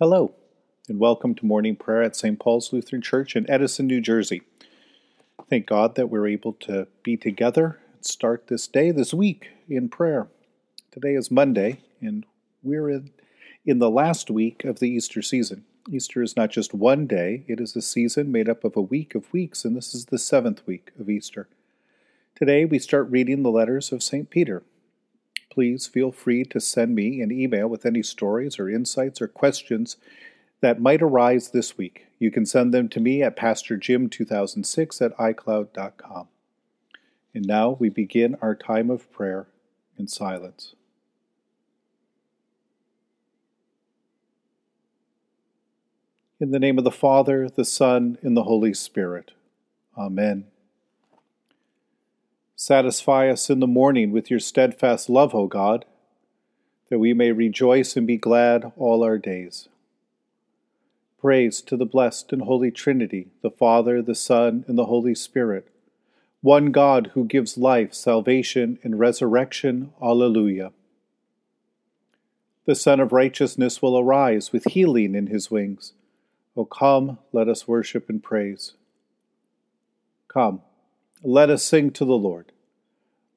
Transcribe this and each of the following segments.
Hello, and welcome to morning prayer at St. Paul's Lutheran Church in Edison, New Jersey. Thank God that we're able to be together and start this day, this week, in prayer. Today is Monday, and we're in, in the last week of the Easter season. Easter is not just one day, it is a season made up of a week of weeks, and this is the seventh week of Easter. Today we start reading the letters of St. Peter please feel free to send me an email with any stories or insights or questions that might arise this week. You can send them to me at pastorjim2006 at icloud.com. And now we begin our time of prayer in silence. In the name of the Father, the Son, and the Holy Spirit. Amen. Satisfy us in the morning with your steadfast love, O God, that we may rejoice and be glad all our days. Praise to the blessed and holy Trinity, the Father, the Son, and the Holy Spirit, one God who gives life, salvation, and resurrection. Alleluia. The Sun of Righteousness will arise with healing in his wings. O come, let us worship and praise. Come. Let us sing to the Lord.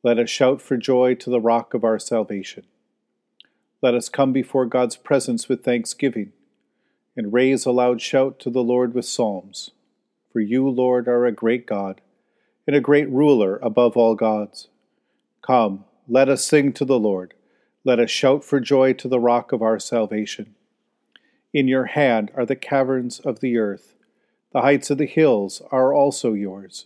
Let us shout for joy to the rock of our salvation. Let us come before God's presence with thanksgiving and raise a loud shout to the Lord with psalms. For you, Lord, are a great God and a great ruler above all gods. Come, let us sing to the Lord. Let us shout for joy to the rock of our salvation. In your hand are the caverns of the earth. The heights of the hills are also yours.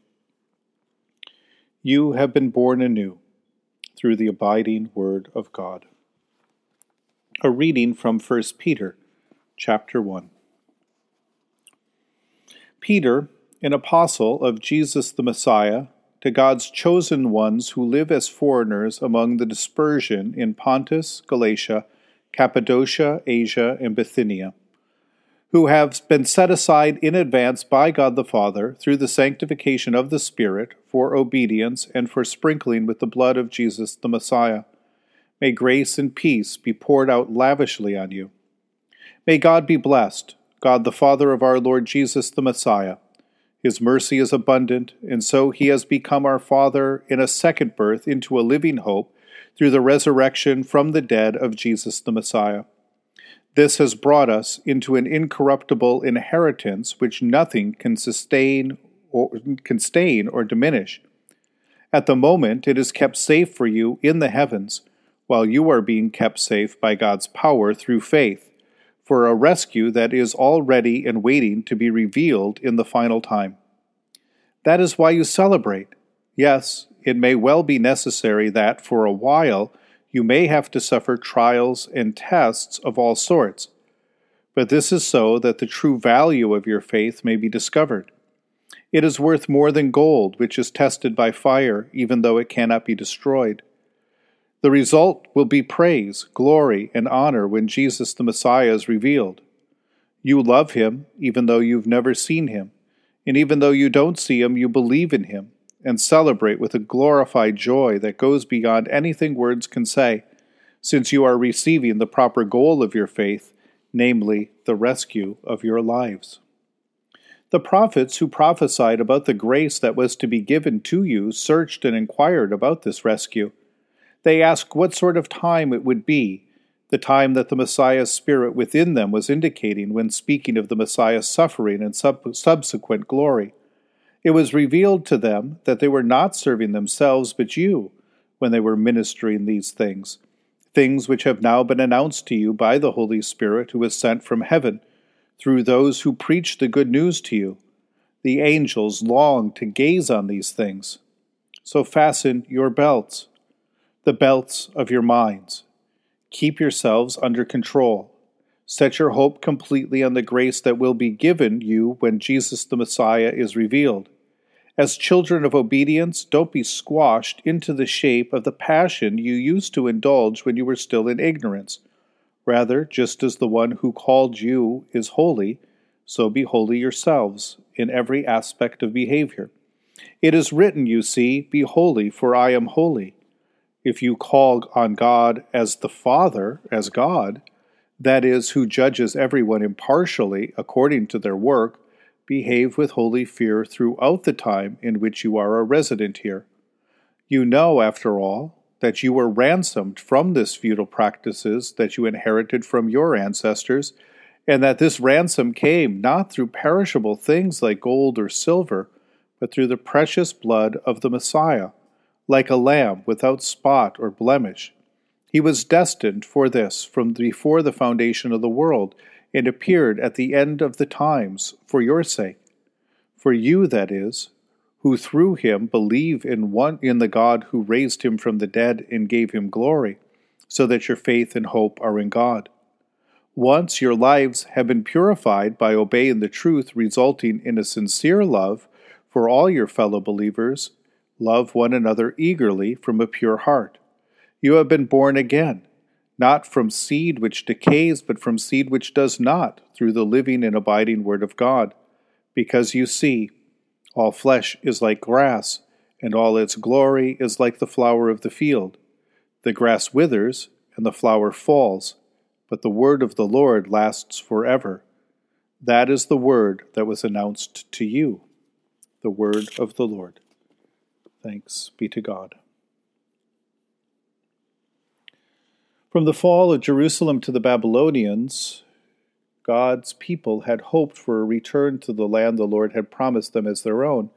You have been born anew through the abiding word of God. A reading from 1 Peter chapter 1. Peter, an apostle of Jesus the Messiah, to God's chosen ones who live as foreigners among the dispersion in Pontus, Galatia, Cappadocia, Asia, and Bithynia who have been set aside in advance by God the Father through the sanctification of the Spirit for obedience and for sprinkling with the blood of Jesus the Messiah. May grace and peace be poured out lavishly on you. May God be blessed, God the Father of our Lord Jesus the Messiah. His mercy is abundant, and so he has become our Father in a second birth into a living hope through the resurrection from the dead of Jesus the Messiah this has brought us into an incorruptible inheritance which nothing can sustain or can stain or diminish. At the moment it is kept safe for you in the heavens, while you are being kept safe by God's power through faith, for a rescue that is all ready and waiting to be revealed in the final time. That is why you celebrate. Yes, it may well be necessary that, for a while, you may have to suffer trials and tests of all sorts. But this is so that the true value of your faith may be discovered. It is worth more than gold, which is tested by fire, even though it cannot be destroyed. The result will be praise, glory, and honor when Jesus the Messiah is revealed. You love him, even though you've never seen him, and even though you don't see him, you believe in him and celebrate with a glorified joy that goes beyond anything words can say, since you are receiving the proper goal of your faith, namely, the rescue of your lives. The prophets who prophesied about the grace that was to be given to you searched and inquired about this rescue. They asked what sort of time it would be, the time that the Messiah's Spirit within them was indicating when speaking of the Messiah's suffering and sub- subsequent glory. It was revealed to them that they were not serving themselves but you when they were ministering these things, things which have now been announced to you by the Holy Spirit who was sent from heaven, through those who preach the good news to you. The angels long to gaze on these things. So fasten your belts, the belts of your minds. Keep yourselves under control Set your hope completely on the grace that will be given you when Jesus the Messiah is revealed. As children of obedience, don't be squashed into the shape of the passion you used to indulge when you were still in ignorance. Rather, just as the one who called you is holy, so be holy yourselves in every aspect of behavior. It is written, you see, Be holy, for I am holy. If you call on God as the Father, as God, that is, who judges everyone impartially according to their work, behave with holy fear throughout the time in which you are a resident here. You know, after all, that you were ransomed from this futile practices that you inherited from your ancestors, and that this ransom came not through perishable things like gold or silver, but through the precious blood of the Messiah, like a lamb without spot or blemish. He was destined for this from before the foundation of the world, and appeared at the end of the times for your sake. For you, that is, who through him believe in one in the God who raised him from the dead and gave him glory, so that your faith and hope are in God. Once your lives have been purified by obeying the truth, resulting in a sincere love for all your fellow believers, love one another eagerly from a pure heart. You have been born again, not from seed which decays, but from seed which does not, through the living and abiding Word of God. Because you see, all flesh is like grass, and all its glory is like the flower of the field. The grass withers, and the flower falls, but the word of the Lord lasts forever. That is the word that was announced to you, the word of the Lord. Thanks be to God. From the fall of Jerusalem to the Babylonians, God's people had hoped for a return to the land the Lord had promised them as their own,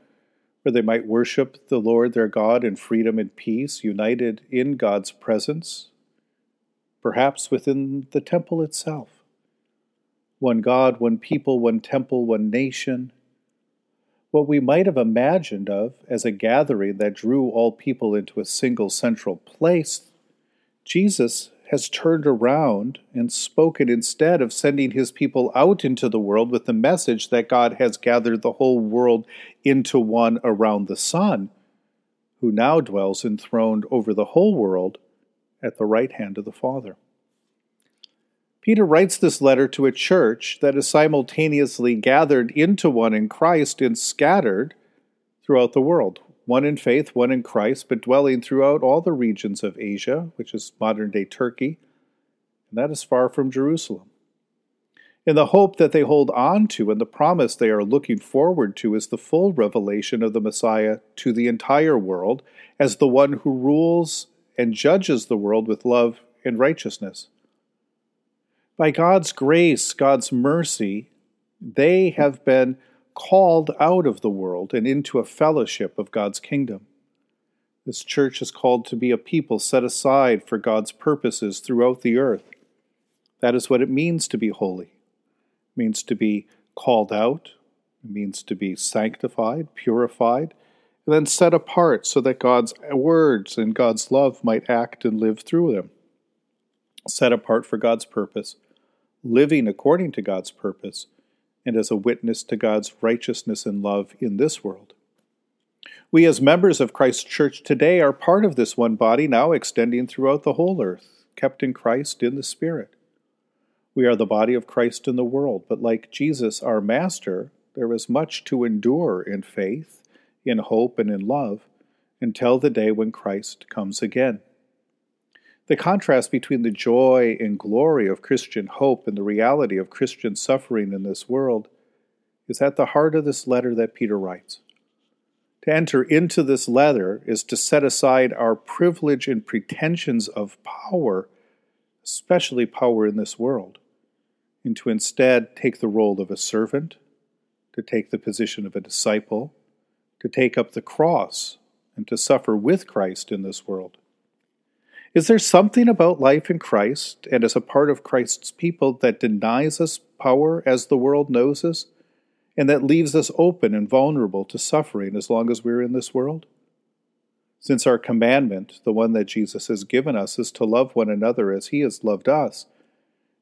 where they might worship the Lord their God in freedom and peace, united in God's presence, perhaps within the temple itself. One God, one people, one temple, one nation. What we might have imagined of as a gathering that drew all people into a single central place, Jesus has turned around and spoken instead of sending his people out into the world with the message that God has gathered the whole world into one around the Son, who now dwells enthroned over the whole world at the right hand of the Father. Peter writes this letter to a church that is simultaneously gathered into one in Christ and scattered throughout the world one in faith, one in Christ, but dwelling throughout all the regions of Asia, which is modern day Turkey, and that is far from Jerusalem. In the hope that they hold on to and the promise they are looking forward to is the full revelation of the Messiah to the entire world as the one who rules and judges the world with love and righteousness. By God's grace, God's mercy, they have been called out of the world and into a fellowship of God's kingdom. This church is called to be a people set aside for God's purposes throughout the earth. That is what it means to be holy. It means to be called out, it means to be sanctified, purified, and then set apart so that God's words and God's love might act and live through them. Set apart for God's purpose, living according to God's purpose, and as a witness to God's righteousness and love in this world. We, as members of Christ's church today, are part of this one body now extending throughout the whole earth, kept in Christ in the Spirit. We are the body of Christ in the world, but like Jesus, our Master, there is much to endure in faith, in hope, and in love until the day when Christ comes again. The contrast between the joy and glory of Christian hope and the reality of Christian suffering in this world is at the heart of this letter that Peter writes. To enter into this letter is to set aside our privilege and pretensions of power, especially power in this world, and to instead take the role of a servant, to take the position of a disciple, to take up the cross, and to suffer with Christ in this world. Is there something about life in Christ and as a part of Christ's people that denies us power as the world knows us, and that leaves us open and vulnerable to suffering as long as we're in this world? Since our commandment, the one that Jesus has given us, is to love one another as he has loved us,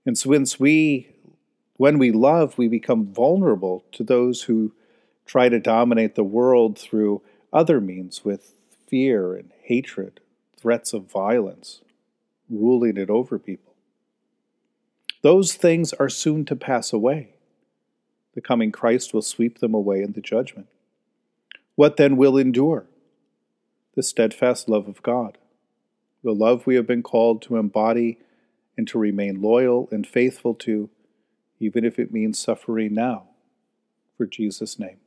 And since we, when we love, we become vulnerable to those who try to dominate the world through other means with fear and hatred, threats of violence, ruling it over people. Those things are soon to pass away. The coming Christ will sweep them away in the judgment. What then will endure? The steadfast love of God, the love we have been called to embody and to remain loyal and faithful to, even if it means suffering now, for Jesus' name.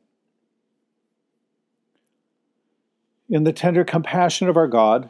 In the tender compassion of our God,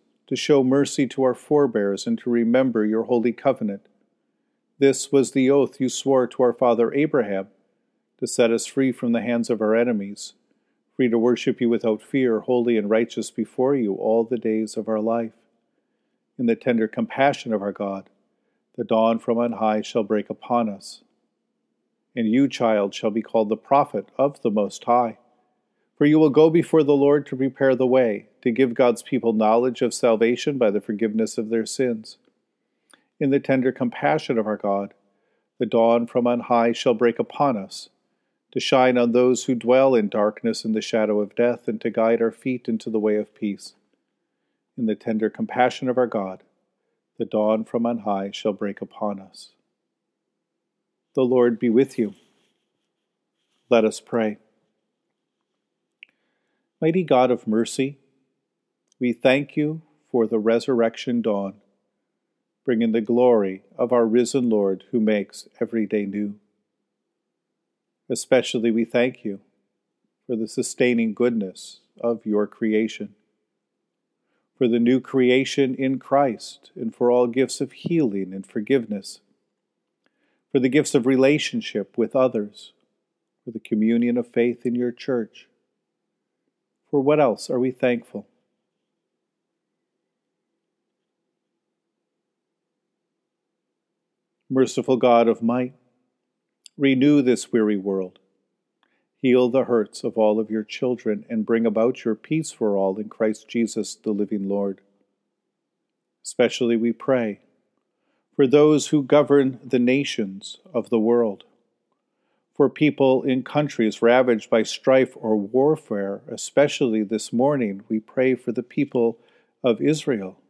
to show mercy to our forebears, and to remember your holy covenant. This was the oath you swore to our father Abraham, to set us free from the hands of our enemies, free to worship you without fear, holy and righteous before you all the days of our life. In the tender compassion of our God, the dawn from on high shall break upon us. And you, child, shall be called the prophet of the Most High. For you will go before the Lord to prepare the way, to give God's people knowledge of salvation by the forgiveness of their sins. In the tender compassion of our God, the dawn from on high shall break upon us, to shine on those who dwell in darkness and the shadow of death, and to guide our feet into the way of peace. In the tender compassion of our God, the dawn from on high shall break upon us. The Lord be with you. Let us pray. Mighty God of mercy, we thank you for the resurrection dawn, bringing the glory of our risen Lord who makes every day new. Especially we thank you for the sustaining goodness of your creation for the new creation in Christ, and for all gifts of healing and forgiveness, for the gifts of relationship with others, for the communion of faith in your church. For what else are we thankful? Merciful God of might, renew this weary world Heal the hurts of all of your children and bring about your peace for all in Christ Jesus, the living Lord. Especially we pray for those who govern the nations of the world, for people in countries ravaged by strife or warfare, especially this morning, we pray for the people of Israel.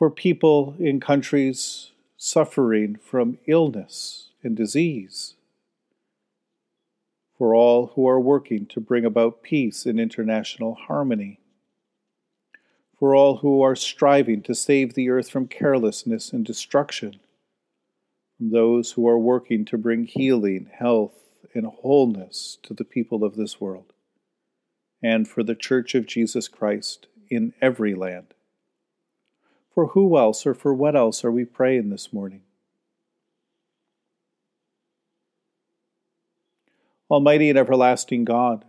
For people in countries suffering from illness and disease for all who are working to bring about peace and international harmony, for all who are striving to save the earth from carelessness and destruction, from those who are working to bring healing, health, and wholeness to the people of this world, and for the Church of Jesus Christ in every land. For who else or for what else are we praying this morning? Almighty and everlasting God,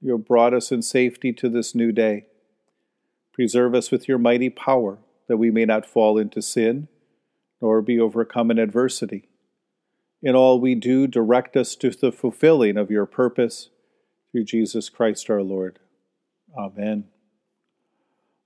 you have brought us in safety to this new day. Preserve us with your mighty power, that we may not fall into sin, nor be overcome in adversity. In all we do, direct us to the fulfilling of your purpose, through Jesus Christ our Lord. Amen.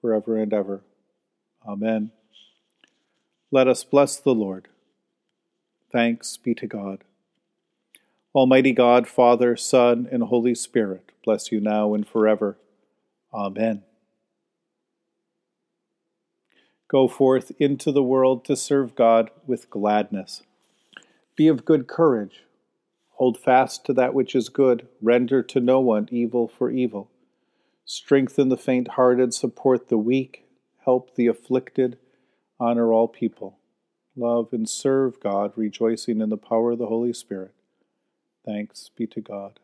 forever and ever. Amen. Let us bless the Lord. Thanks be to God. Almighty God, Father, Son, and Holy Spirit, bless you now and forever. Amen. Go forth into the world to serve God with gladness. Be of good courage. Hold fast to that which is good. Render to no one evil for evil. Strengthen the faint hearted, support the weak, help the afflicted, honor all people. Love and serve God, rejoicing in the power of the Holy Spirit. Thanks be to God.